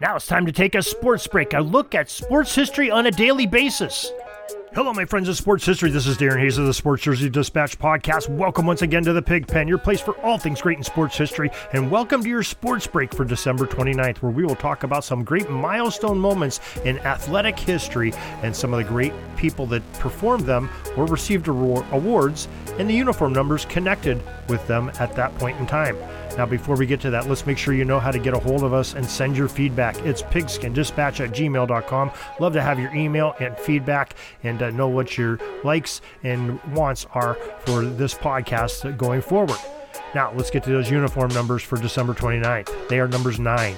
Now it's time to take a sports break, a look at sports history on a daily basis. Hello, my friends of sports history. This is Darren Hayes of the Sports Jersey Dispatch podcast. Welcome once again to the Pig Pen, your place for all things great in sports history. And welcome to your sports break for December 29th, where we will talk about some great milestone moments in athletic history and some of the great people that performed them or received awards and the uniform numbers connected with them at that point in time. Now, before we get to that, let's make sure you know how to get a hold of us and send your feedback. It's pigskindispatch at gmail.com. Love to have your email and feedback and uh, know what your likes and wants are for this podcast going forward. Now, let's get to those uniform numbers for December 29th. They are numbers 9,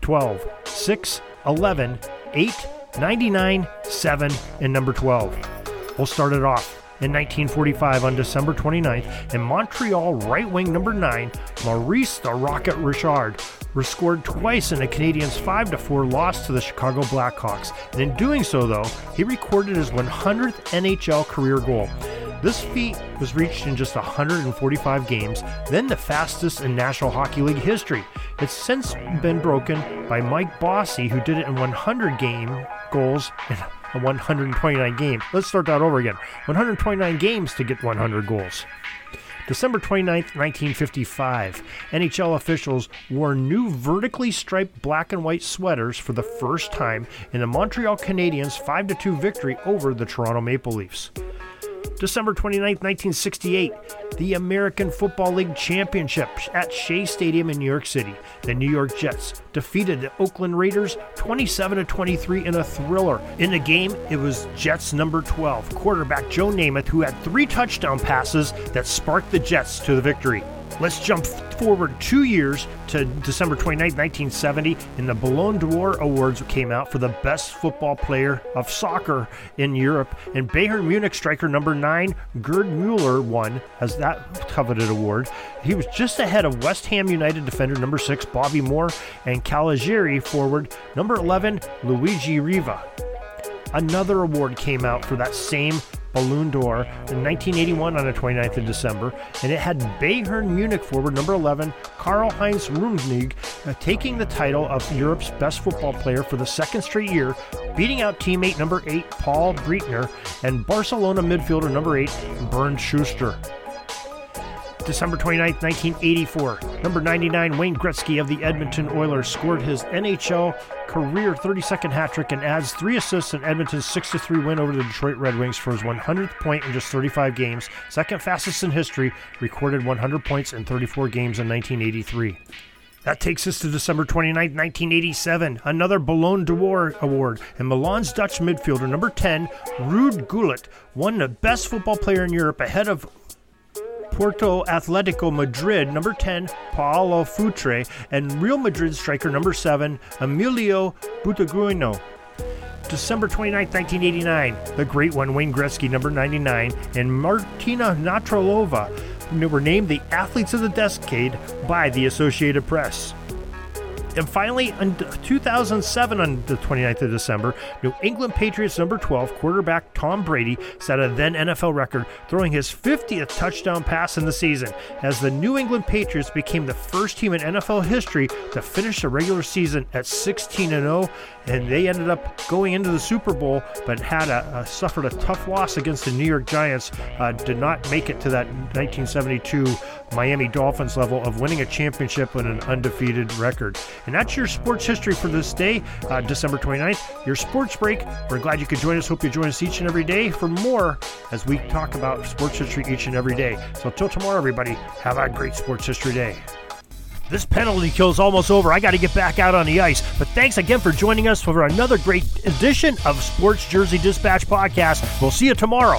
12, 6, 11, 8, 99, 7, and number 12. We'll start it off in 1945 on December 29th, and Montreal right wing number 9, Maurice the Rocket Richard, scored twice in the Canadiens' 5 4 loss to the Chicago Blackhawks. And in doing so, though, he recorded his 100th NHL career goal. This feat was reached in just 145 games, then the fastest in National Hockey League history. It's since been broken by Mike Bossy, who did it in 100 game goals in a 129 game. Let's start that over again. 129 games to get 100 goals. December 29, 1955, NHL officials wore new vertically striped black and white sweaters for the first time in the Montreal Canadiens' 5 2 victory over the Toronto Maple Leafs. December 29, 1968, the American Football League Championship at Shea Stadium in New York City. The New York Jets defeated the Oakland Raiders 27 23 in a thriller. In the game, it was Jets number 12, quarterback Joe Namath, who had three touchdown passes that sparked the Jets to the victory. Let's jump forward two years to December 29, 1970, and the Ballon d'Or Awards came out for the best football player of soccer in Europe. And Bayern Munich striker number nine, Gerd Mueller, won as that coveted award. He was just ahead of West Ham United defender number six, Bobby Moore, and Cagliari forward number 11, Luigi Riva. Another award came out for that same Ballon d'Or in 1981 on the 29th of December, and it had Bayern Munich forward number 11, Karl Heinz Rummenigge, uh, taking the title of Europe's best football player for the second straight year, beating out teammate number 8, Paul Breitner, and Barcelona midfielder number 8, Bernd Schuster. December 29, 1984. Number 99, Wayne Gretzky of the Edmonton Oilers scored his NHL career 32nd hat trick and adds three assists in Edmonton's 6 3 win over the Detroit Red Wings for his 100th point in just 35 games, second fastest in history, recorded 100 points in 34 games in 1983. That takes us to December 29, 1987, another Ballon d'Or award, and Milan's Dutch midfielder number 10, Ruud Gullit, won the best football player in Europe ahead of Porto Atletico Madrid, number 10, Paulo Futre, and Real Madrid striker number 7, Emilio Butragueño. December 29, 1989, the great one, Wayne Gretzky, number 99, and Martina Navratilova were named the Athletes of the Decade by the Associated Press. And finally, in 2007, on the 29th of December, New England Patriots number 12 quarterback Tom Brady set a then NFL record, throwing his 50th touchdown pass in the season, as the New England Patriots became the first team in NFL history to finish the regular season at 16 0 and they ended up going into the Super Bowl, but had a, a suffered a tough loss against the New York Giants. Uh, did not make it to that 1972 Miami Dolphins level of winning a championship with an undefeated record. And that's your sports history for this day, uh, December 29th. Your sports break. We're glad you could join us. Hope you join us each and every day for more as we talk about sports history each and every day. So until tomorrow, everybody, have a great sports history day. This penalty kill is almost over. I got to get back out on the ice. But thanks again for joining us for another great edition of Sports Jersey Dispatch Podcast. We'll see you tomorrow.